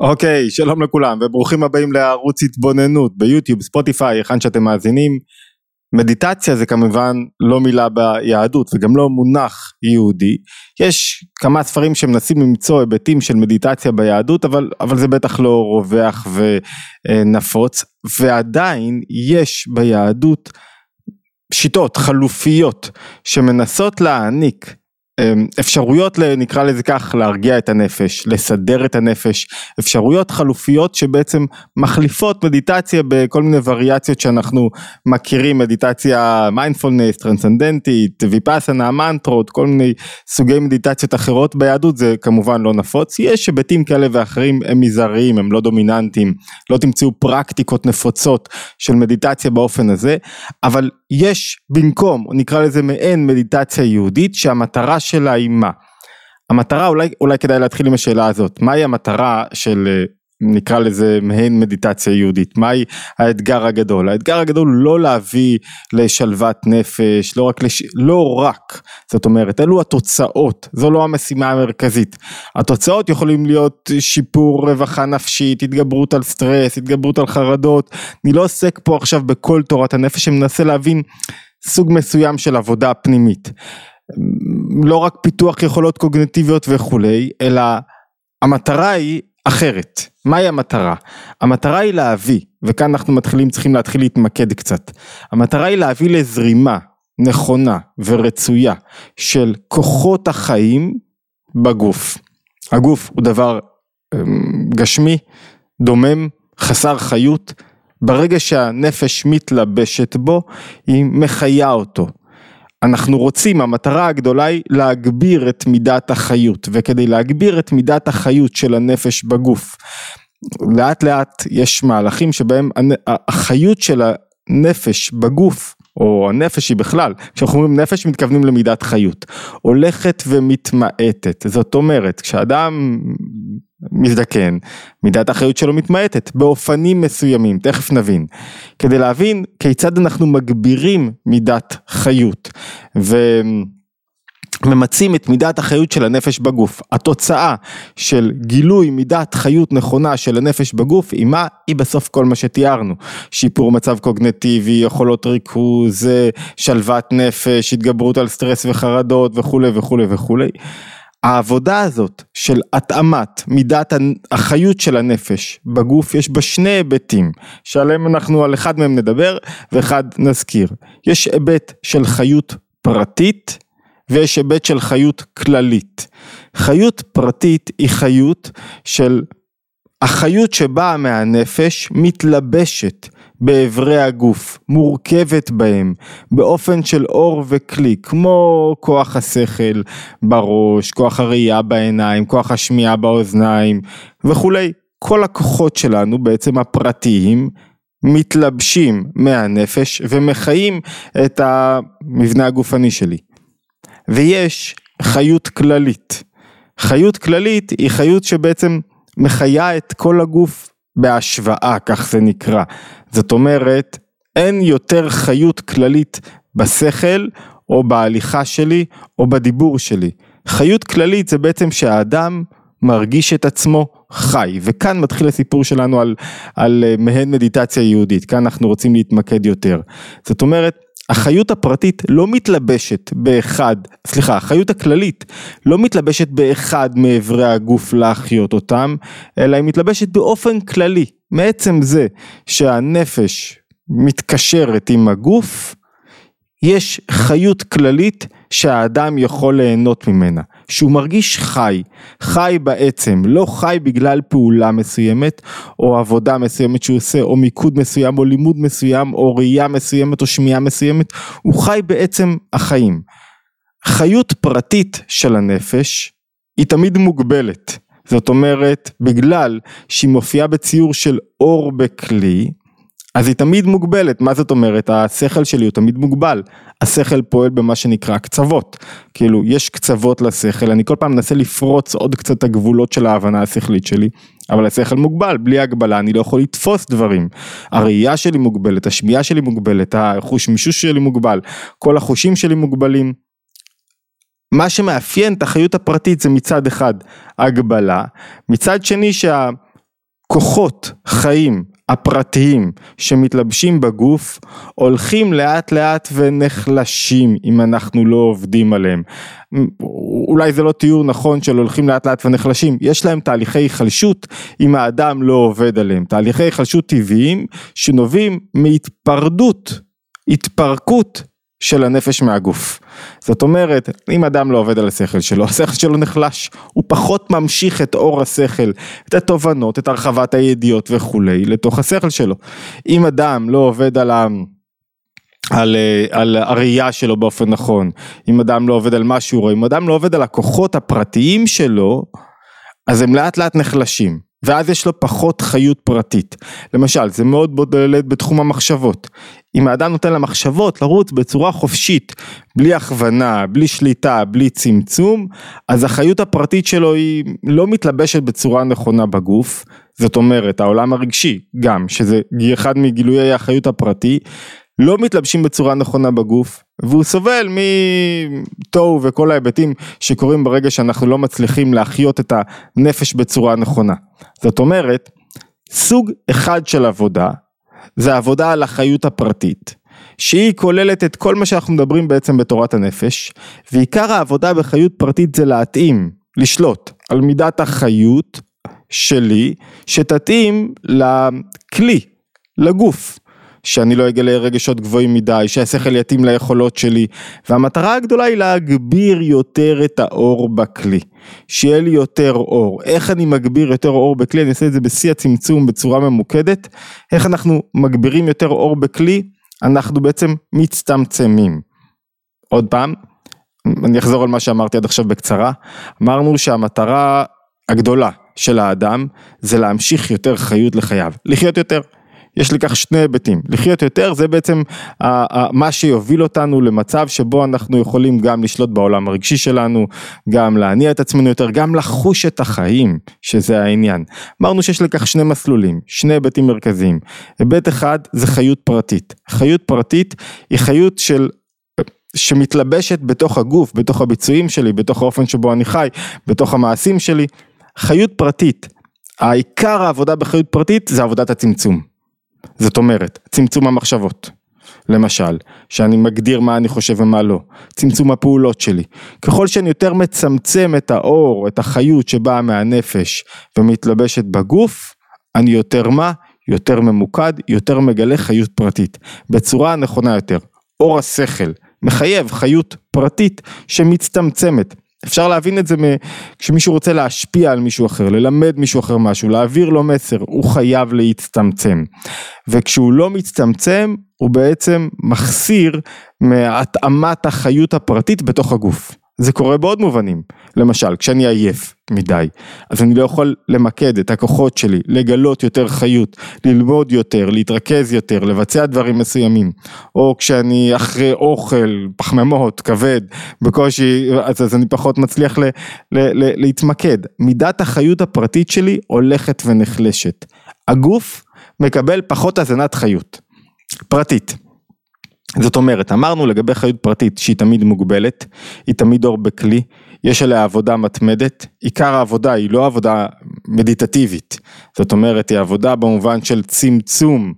אוקיי, שלום לכולם וברוכים הבאים לערוץ התבוננות ביוטיוב, ספוטיפיי, היכן שאתם מאזינים. מדיטציה זה כמובן לא מילה ביהדות וגם לא מונח יהודי. יש כמה ספרים שמנסים למצוא היבטים של מדיטציה ביהדות אבל, אבל זה בטח לא רווח ונפוץ ועדיין יש ביהדות שיטות חלופיות שמנסות להעניק אפשרויות נקרא לזה כך להרגיע את הנפש, לסדר את הנפש, אפשרויות חלופיות שבעצם מחליפות מדיטציה בכל מיני וריאציות שאנחנו מכירים, מדיטציה מיינדפולנס, טרנסנדנטית, ויפאסנה, מנטרות, כל מיני סוגי מדיטציות אחרות ביהדות זה כמובן לא נפוץ, יש היבטים כאלה ואחרים הם מזעריים, הם לא דומיננטיים, לא תמצאו פרקטיקות נפוצות של מדיטציה באופן הזה, אבל יש במקום, נקרא לזה מעין מדיטציה יהודית שהמטרה שלה היא מה? המטרה אולי, אולי כדאי להתחיל עם השאלה הזאת, מהי המטרה של אה, נקרא לזה מעין מדיטציה יהודית, מהי האתגר הגדול? האתגר הגדול הוא לא להביא לשלוות נפש, לא רק, לש... לא רק, זאת אומרת, אלו התוצאות, זו לא המשימה המרכזית. התוצאות יכולים להיות שיפור רווחה נפשית, התגברות על סטרס, התגברות על חרדות, אני לא עוסק פה עכשיו בכל תורת הנפש, שמנסה להבין סוג מסוים של עבודה פנימית. לא רק פיתוח יכולות קוגנטיביות וכולי, אלא המטרה היא אחרת. מהי המטרה? המטרה היא להביא, וכאן אנחנו מתחילים, צריכים להתחיל להתמקד קצת. המטרה היא להביא לזרימה נכונה ורצויה של כוחות החיים בגוף. הגוף הוא דבר אמ, גשמי, דומם, חסר חיות. ברגע שהנפש מתלבשת בו, היא מחיה אותו. אנחנו רוצים, המטרה הגדולה היא להגביר את מידת החיות, וכדי להגביר את מידת החיות של הנפש בגוף, לאט לאט יש מהלכים שבהם החיות של הנפש בגוף או הנפש היא בכלל, כשאנחנו אומרים נפש מתכוונים למידת חיות, הולכת ומתמעטת, זאת אומרת כשאדם מזדקן, מידת החיות שלו מתמעטת באופנים מסוימים, תכף נבין, כדי להבין כיצד אנחנו מגבירים מידת חיות ו... ממצים את מידת החיות של הנפש בגוף. התוצאה של גילוי מידת חיות נכונה של הנפש בגוף היא מה? היא בסוף כל מה שתיארנו. שיפור מצב קוגנטיבי, יכולות ריכוז, שלוות נפש, התגברות על סטרס וחרדות וכולי וכולי וכולי. העבודה הזאת של התאמת מידת החיות של הנפש בגוף יש בה שני היבטים שעליהם אנחנו על אחד מהם נדבר ואחד נזכיר. יש היבט של חיות פרטית ויש היבט של חיות כללית. חיות פרטית היא חיות של החיות שבאה מהנפש מתלבשת באיברי הגוף, מורכבת בהם, באופן של אור וכלי, כמו כוח השכל בראש, כוח הראייה בעיניים, כוח השמיעה באוזניים וכולי. כל הכוחות שלנו בעצם הפרטיים מתלבשים מהנפש ומחיים את המבנה הגופני שלי. ויש חיות כללית. חיות כללית היא חיות שבעצם מחיה את כל הגוף בהשוואה, כך זה נקרא. זאת אומרת, אין יותר חיות כללית בשכל או בהליכה שלי או בדיבור שלי. חיות כללית זה בעצם שהאדם מרגיש את עצמו חי, וכאן מתחיל הסיפור שלנו על, על אה, מהן מדיטציה יהודית, כאן אנחנו רוצים להתמקד יותר. זאת אומרת, החיות הפרטית לא מתלבשת באחד, סליחה, החיות הכללית לא מתלבשת באחד מאיברי הגוף להחיות אותם, אלא היא מתלבשת באופן כללי, מעצם זה שהנפש מתקשרת עם הגוף, יש חיות כללית שהאדם יכול ליהנות ממנה, שהוא מרגיש חי, חי בעצם, לא חי בגלל פעולה מסוימת, או עבודה מסוימת שהוא עושה, או מיקוד מסוים, או לימוד מסוים, או ראייה מסוימת, או שמיעה מסוימת, הוא חי בעצם החיים. חיות פרטית של הנפש היא תמיד מוגבלת, זאת אומרת, בגלל שהיא מופיעה בציור של אור בכלי, אז היא תמיד מוגבלת, מה זאת אומרת? השכל שלי הוא תמיד מוגבל, השכל פועל במה שנקרא קצוות, כאילו יש קצוות לשכל, אני כל פעם מנסה לפרוץ עוד קצת הגבולות של ההבנה השכלית שלי, אבל השכל מוגבל, בלי הגבלה אני לא יכול לתפוס דברים, הראייה שלי מוגבלת, השמיעה שלי מוגבלת, החוש מישוש שלי מוגבל, כל החושים שלי מוגבלים, מה שמאפיין את החיות הפרטית זה מצד אחד הגבלה, מצד שני שה... הכוחות חיים הפרטיים שמתלבשים בגוף הולכים לאט לאט ונחלשים אם אנחנו לא עובדים עליהם. אולי זה לא תיאור נכון של הולכים לאט לאט ונחלשים, יש להם תהליכי היחלשות אם האדם לא עובד עליהם, תהליכי היחלשות טבעיים שנובעים מהתפרדות, התפרקות של הנפש מהגוף. זאת אומרת, אם אדם לא עובד על השכל שלו, השכל שלו נחלש, הוא פחות ממשיך את אור השכל, את התובנות, את הרחבת הידיעות וכולי, לתוך השכל שלו. אם אדם לא עובד על ה... על, על הראייה שלו באופן נכון, אם אדם לא עובד על מה שהוא רואה, אם אדם לא עובד על הכוחות הפרטיים שלו, אז הם לאט לאט נחלשים. ואז יש לו פחות חיות פרטית. למשל, זה מאוד בולט בתחום המחשבות. אם האדם נותן למחשבות לרוץ בצורה חופשית, בלי הכוונה, בלי שליטה, בלי צמצום, אז החיות הפרטית שלו היא לא מתלבשת בצורה נכונה בגוף. זאת אומרת, העולם הרגשי, גם, שזה אחד מגילויי החיות הפרטי, לא מתלבשים בצורה נכונה בגוף, והוא סובל מתוהו וכל ההיבטים שקורים ברגע שאנחנו לא מצליחים להחיות את הנפש בצורה נכונה. זאת אומרת, סוג אחד של עבודה, זה עבודה על החיות הפרטית, שהיא כוללת את כל מה שאנחנו מדברים בעצם בתורת הנפש, ועיקר העבודה בחיות פרטית זה להתאים, לשלוט על מידת החיות שלי, שתתאים לכלי, לגוף. שאני לא אגלה רגשות גבוהים מדי, שהשכל יתאים ליכולות שלי, והמטרה הגדולה היא להגביר יותר את האור בכלי, שיהיה לי יותר אור. איך אני מגביר יותר אור בכלי? אני אעשה את זה בשיא הצמצום בצורה ממוקדת. איך אנחנו מגבירים יותר אור בכלי? אנחנו בעצם מצטמצמים. עוד פעם, אני אחזור על מה שאמרתי עד עכשיו בקצרה, אמרנו שהמטרה הגדולה של האדם זה להמשיך יותר חיות לחייו, לחיות יותר. יש לכך שני היבטים, לחיות יותר זה בעצם מה שיוביל אותנו למצב שבו אנחנו יכולים גם לשלוט בעולם הרגשי שלנו, גם להניע את עצמנו יותר, גם לחוש את החיים, שזה העניין. אמרנו שיש לכך שני מסלולים, שני היבטים מרכזיים. היבט אחד זה חיות פרטית, חיות פרטית היא חיות של שמתלבשת בתוך הגוף, בתוך הביצועים שלי, בתוך האופן שבו אני חי, בתוך המעשים שלי. חיות פרטית, העיקר העבודה בחיות פרטית זה עבודת הצמצום. זאת אומרת, צמצום המחשבות, למשל, שאני מגדיר מה אני חושב ומה לא, צמצום הפעולות שלי. ככל שאני יותר מצמצם את האור, את החיות שבאה מהנפש ומתלבשת בגוף, אני יותר מה? יותר ממוקד, יותר מגלה חיות פרטית, בצורה הנכונה יותר. אור השכל מחייב חיות פרטית שמצטמצמת. אפשר להבין את זה כשמישהו רוצה להשפיע על מישהו אחר, ללמד מישהו אחר משהו, להעביר לו מסר, הוא חייב להצטמצם. וכשהוא לא מצטמצם, הוא בעצם מחסיר מהתאמת החיות הפרטית בתוך הגוף. זה קורה בעוד מובנים, למשל כשאני עייף מדי, אז אני לא יכול למקד את הכוחות שלי, לגלות יותר חיות, ללמוד יותר, להתרכז יותר, לבצע דברים מסוימים, או כשאני אחרי אוכל, פחמימות, כבד, בקושי, אז, אז אני פחות מצליח ל, ל, ל, להתמקד. מידת החיות הפרטית שלי הולכת ונחלשת. הגוף מקבל פחות הזנת חיות, פרטית. זאת אומרת, אמרנו לגבי חיות פרטית שהיא תמיד מוגבלת, היא תמיד אור בכלי, יש עליה עבודה מתמדת, עיקר העבודה היא לא עבודה מדיטטיבית, זאת אומרת היא עבודה במובן של צמצום,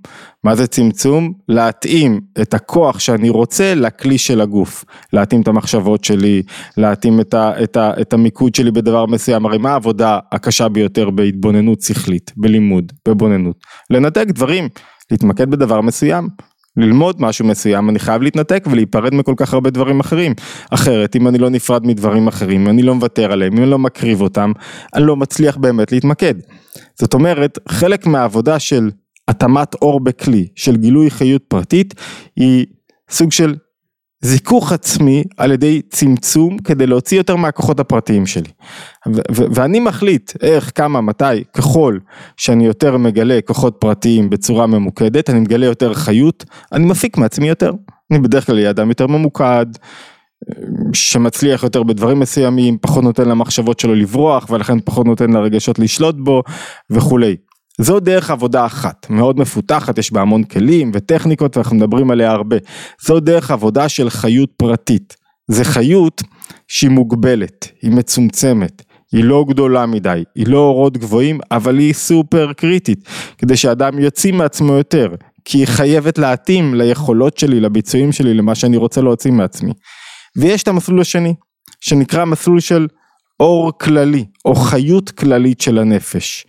מה זה צמצום? להתאים את הכוח שאני רוצה לכלי של הגוף, להתאים את המחשבות שלי, להתאים את, ה, את, ה, את המיקוד שלי בדבר מסוים, הרי מה העבודה הקשה ביותר בהתבוננות שכלית, בלימוד, בבוננות? לנתק דברים, להתמקד בדבר מסוים. ללמוד משהו מסוים אני חייב להתנתק ולהיפרד מכל כך הרבה דברים אחרים. אחרת אם אני לא נפרד מדברים אחרים, אם אני לא מוותר עליהם, אם אני לא מקריב אותם, אני לא מצליח באמת להתמקד. זאת אומרת, חלק מהעבודה של התאמת אור בכלי, של גילוי חיות פרטית, היא סוג של זיכוך עצמי על ידי צמצום כדי להוציא יותר מהכוחות הפרטיים שלי. ואני מחליט איך, כמה, מתי, ככל שאני יותר מגלה כוחות פרטיים בצורה ממוקדת, אני מגלה יותר חיות, אני מפיק מעצמי יותר. אני בדרך כלל אהיה אדם יותר ממוקד, שמצליח יותר בדברים מסוימים, פחות נותן למחשבות שלו לברוח ולכן פחות נותן לרגשות לשלוט בו וכולי. זו דרך עבודה אחת, מאוד מפותחת, יש בה המון כלים וטכניקות ואנחנו מדברים עליה הרבה. זו דרך עבודה של חיות פרטית. זה חיות שהיא מוגבלת, היא מצומצמת, היא לא גדולה מדי, היא לא אורות גבוהים, אבל היא סופר קריטית, כדי שאדם יוציא מעצמו יותר, כי היא חייבת להתאים ליכולות שלי, לביצועים שלי, למה שאני רוצה להוציא מעצמי. ויש את המסלול השני, שנקרא מסלול של אור כללי, או חיות כללית של הנפש.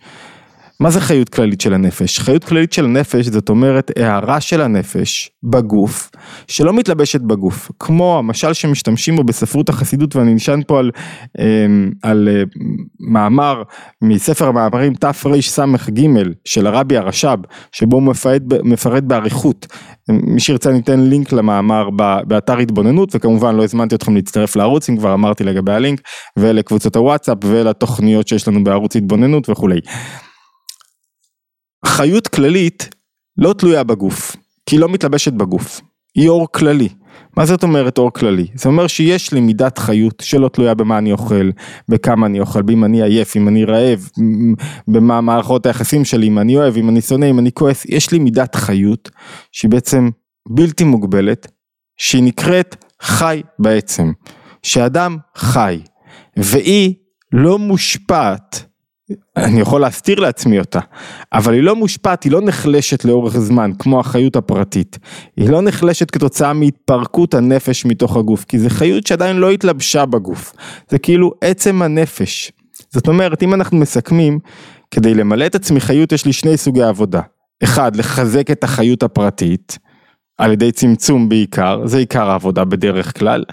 מה זה חיות כללית של הנפש? חיות כללית של הנפש זאת אומרת הערה של הנפש בגוף שלא מתלבשת בגוף כמו המשל שמשתמשים בו בספרות החסידות ואני נשען פה על, אמ, על אה, מאמר מספר המאמרים תרס"ג של הרבי הרש"ב שבו הוא מפרט, מפרט באריכות מי שירצה ניתן לינק למאמר באתר התבוננות וכמובן לא הזמנתי אתכם להצטרף לערוץ אם כבר אמרתי לגבי הלינק ולקבוצות הוואטסאפ ולתוכניות שיש לנו בערוץ התבוננות וכולי. חיות כללית לא תלויה בגוף, כי היא לא מתלבשת בגוף, היא אור כללי. מה זאת אומרת אור כללי? זה אומר שיש לי מידת חיות שלא תלויה במה אני אוכל, בכמה אני אוכל, באם אני עייף, אם אני רעב, במה מערכות היחסים שלי, אם אני אוהב, אם אני שונא, אם אני כועס, יש לי מידת חיות שהיא בעצם בלתי מוגבלת, שהיא נקראת חי בעצם, שאדם חי, והיא לא מושפעת אני יכול להסתיר לעצמי אותה, אבל היא לא מושפעת, היא לא נחלשת לאורך זמן, כמו החיות הפרטית. היא לא נחלשת כתוצאה מהתפרקות הנפש מתוך הגוף, כי זה חיות שעדיין לא התלבשה בגוף. זה כאילו עצם הנפש. זאת אומרת, אם אנחנו מסכמים, כדי למלא את עצמי חיות יש לי שני סוגי עבודה. אחד, לחזק את החיות הפרטית, על ידי צמצום בעיקר, זה עיקר העבודה בדרך כלל.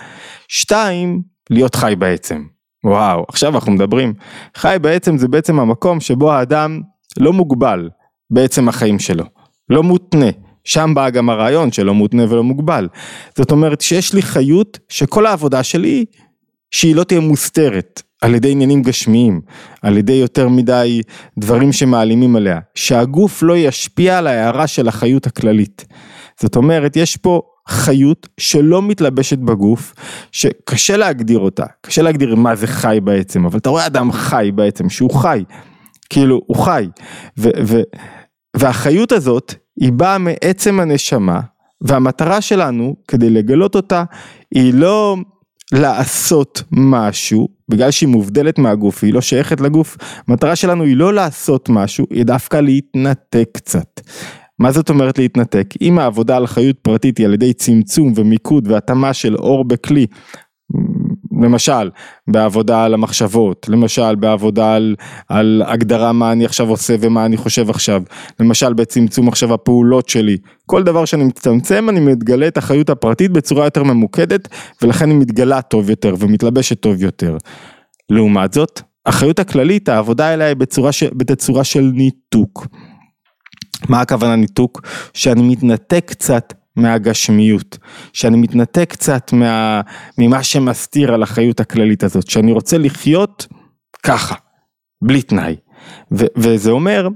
שתיים, להיות חי בעצם. וואו, עכשיו אנחנו מדברים. חי בעצם זה בעצם המקום שבו האדם לא מוגבל בעצם החיים שלו, לא מותנה. שם בא גם הרעיון שלא מותנה ולא מוגבל. זאת אומרת שיש לי חיות שכל העבודה שלי שהיא לא תהיה מוסתרת על ידי עניינים גשמיים, על ידי יותר מדי דברים שמעלימים עליה, שהגוף לא ישפיע על ההערה של החיות הכללית. זאת אומרת יש פה חיות שלא מתלבשת בגוף, שקשה להגדיר אותה, קשה להגדיר מה זה חי בעצם, אבל אתה רואה אדם חי בעצם, שהוא חי, כאילו הוא חי, ו, ו, והחיות הזאת היא באה מעצם הנשמה, והמטרה שלנו כדי לגלות אותה היא לא לעשות משהו, בגלל שהיא מובדלת מהגוף, היא לא שייכת לגוף, המטרה שלנו היא לא לעשות משהו, היא דווקא להתנתק קצת. מה זאת אומרת להתנתק? אם העבודה על חיות פרטית היא על ידי צמצום ומיקוד והתאמה של אור בכלי, למשל בעבודה על המחשבות, למשל בעבודה על, על הגדרה מה אני עכשיו עושה ומה אני חושב עכשיו, למשל בצמצום עכשיו הפעולות שלי, כל דבר שאני מצטמצם אני מתגלה את החיות הפרטית בצורה יותר ממוקדת ולכן היא מתגלה טוב יותר ומתלבשת טוב יותר. לעומת זאת, החיות הכללית, העבודה אליה היא בצורה, ש... בתצורה של ניתוק. מה הכוונה ניתוק? שאני מתנתק קצת מהגשמיות, שאני מתנתק קצת מה, ממה שמסתיר על החיות הכללית הזאת, שאני רוצה לחיות ככה, בלי תנאי. ו, וזה אומר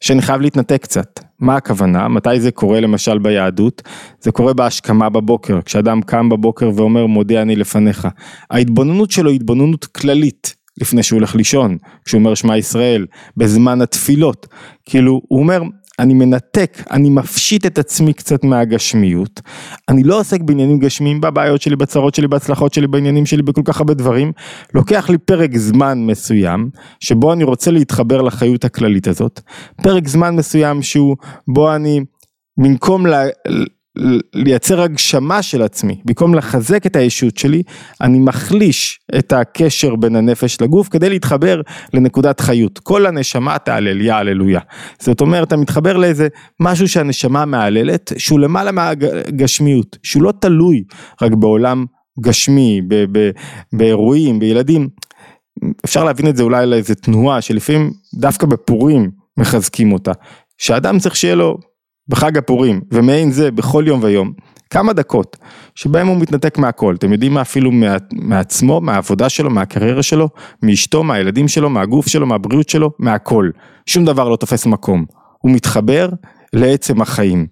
שאני חייב להתנתק קצת. מה הכוונה? מתי זה קורה למשל ביהדות? זה קורה בהשכמה בבוקר, כשאדם קם בבוקר ואומר מודה אני לפניך. ההתבוננות שלו היא התבוננות כללית. לפני שהוא הולך לישון, כשהוא אומר שמע ישראל, בזמן התפילות, כאילו הוא אומר אני מנתק, אני מפשיט את עצמי קצת מהגשמיות, אני לא עוסק בעניינים גשמיים, בבעיות שלי, בצרות שלי, בהצלחות שלי, בעניינים שלי, בכל כך הרבה דברים, לוקח לי פרק זמן מסוים, שבו אני רוצה להתחבר לחיות הכללית הזאת, פרק זמן מסוים שהוא, בו אני, במקום לה, לייצר הגשמה של עצמי, במקום לחזק את הישות שלי, אני מחליש את הקשר בין הנפש לגוף כדי להתחבר לנקודת חיות. כל הנשמה תהלל, יא הללויה. זאת אומרת, אתה מתחבר לאיזה משהו שהנשמה מהללת, שהוא למעלה מהגשמיות, שהוא לא תלוי רק בעולם גשמי, באירועים, בילדים. אפשר להבין את זה אולי לאיזה תנועה שלפעמים דווקא בפורים מחזקים אותה. שאדם צריך שיהיה לו בחג הפורים, ומעין זה בכל יום ויום, כמה דקות, שבהם הוא מתנתק מהכל, אתם יודעים מה אפילו מה, מעצמו, מהעבודה שלו, מהקריירה שלו, מאשתו, מהילדים שלו, מהגוף שלו, מהבריאות שלו, מהכל. שום דבר לא תופס מקום. הוא מתחבר לעצם החיים.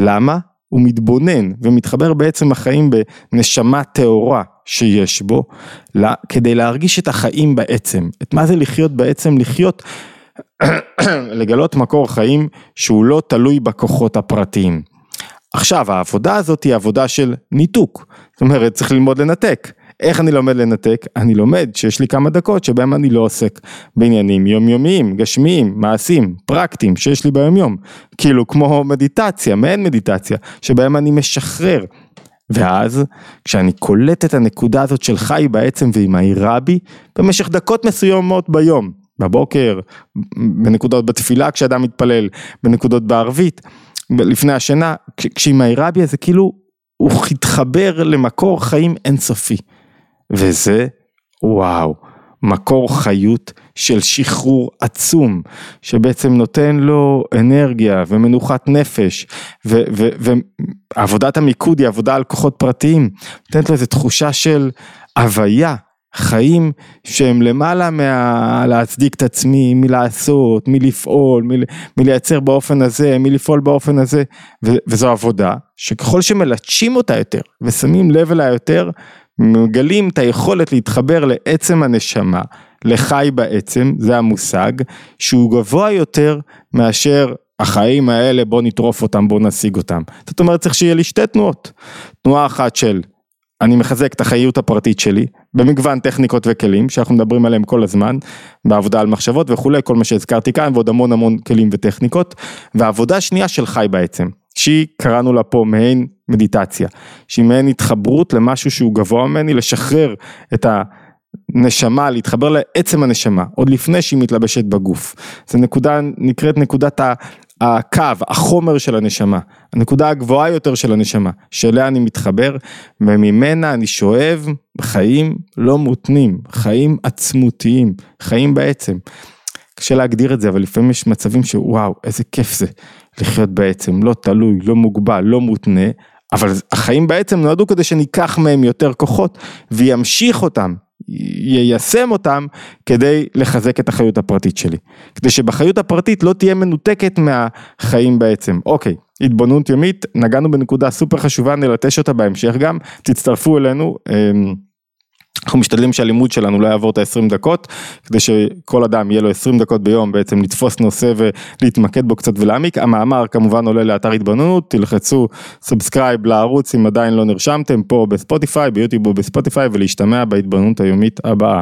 למה? הוא מתבונן ומתחבר בעצם החיים בנשמה טהורה שיש בו, כדי להרגיש את החיים בעצם. את מה זה לחיות בעצם? לחיות לגלות מקור חיים שהוא לא תלוי בכוחות הפרטיים. עכשיו העבודה הזאת היא עבודה של ניתוק, זאת אומרת צריך ללמוד לנתק. איך אני לומד לנתק? אני לומד שיש לי כמה דקות שבהם אני לא עוסק בעניינים יומיומיים, גשמיים, מעשיים, פרקטיים, שיש לי ביומיום. כאילו כמו מדיטציה, מעין מדיטציה, שבהם אני משחרר. ואז כשאני קולט את הנקודה הזאת של חי בעצם והיא מהירה בי במשך דקות מסוימות ביום, בבוקר, בנקודות בתפילה כשאדם מתפלל, בנקודות בערבית, לפני השינה, כשהיא מהירה בי זה כאילו הוא התחבר למקור חיים אינסופי. וזה וואו, מקור חיות של שחרור עצום, שבעצם נותן לו אנרגיה ומנוחת נפש, ועבודת המיקוד היא עבודה על כוחות פרטיים, נותנת לו איזו תחושה של הוויה, חיים שהם למעלה מלהצדיק את עצמי, מלעשות, מלפעול, מ, מלייצר באופן הזה, מלפעול באופן הזה, ו, וזו עבודה שככל שמלטשים אותה יותר ושמים לב אליה יותר, מגלים את היכולת להתחבר לעצם הנשמה, לחי בעצם, זה המושג, שהוא גבוה יותר מאשר החיים האלה בוא נטרוף אותם, בוא נשיג אותם. זאת אומרת צריך שיהיה לי שתי תנועות, תנועה אחת של אני מחזק את החיות הפרטית שלי במגוון טכניקות וכלים שאנחנו מדברים עליהם כל הזמן בעבודה על מחשבות וכולי כל מה שהזכרתי כאן ועוד המון המון כלים וטכניקות. והעבודה השנייה של חי בעצם שהיא קראנו לה פה מעין מדיטציה שהיא מעין התחברות למשהו שהוא גבוה ממני לשחרר את הנשמה להתחבר לעצם הנשמה עוד לפני שהיא מתלבשת בגוף זה נקודה נקראת נקודת הקו, החומר של הנשמה, הנקודה הגבוהה יותר של הנשמה, שאליה אני מתחבר וממנה אני שואב חיים לא מותנים, חיים עצמותיים, חיים בעצם. קשה להגדיר את זה, אבל לפעמים יש מצבים שוואו, איזה כיף זה לחיות בעצם, לא תלוי, לא מוגבל, לא מותנה, אבל החיים בעצם נועדו כדי שניקח מהם יותר כוחות וימשיך אותם יישם אותם כדי לחזק את החיות הפרטית שלי. כדי שבחיות הפרטית לא תהיה מנותקת מהחיים בעצם. אוקיי, התבוננות יומית, נגענו בנקודה סופר חשובה, נלטש אותה בהמשך גם, תצטרפו אלינו. אנחנו משתדלים שהלימוד שלנו לא יעבור את ה-20 דקות, כדי שכל אדם יהיה לו 20 דקות ביום בעצם לתפוס נושא ולהתמקד בו קצת ולהעמיק. המאמר כמובן עולה לאתר התבוננות, תלחצו subscribe לערוץ אם עדיין לא נרשמתם פה בספוטיפיי, ביוטיוב או בספוטיפיי ולהשתמע בהתבוננות היומית הבאה.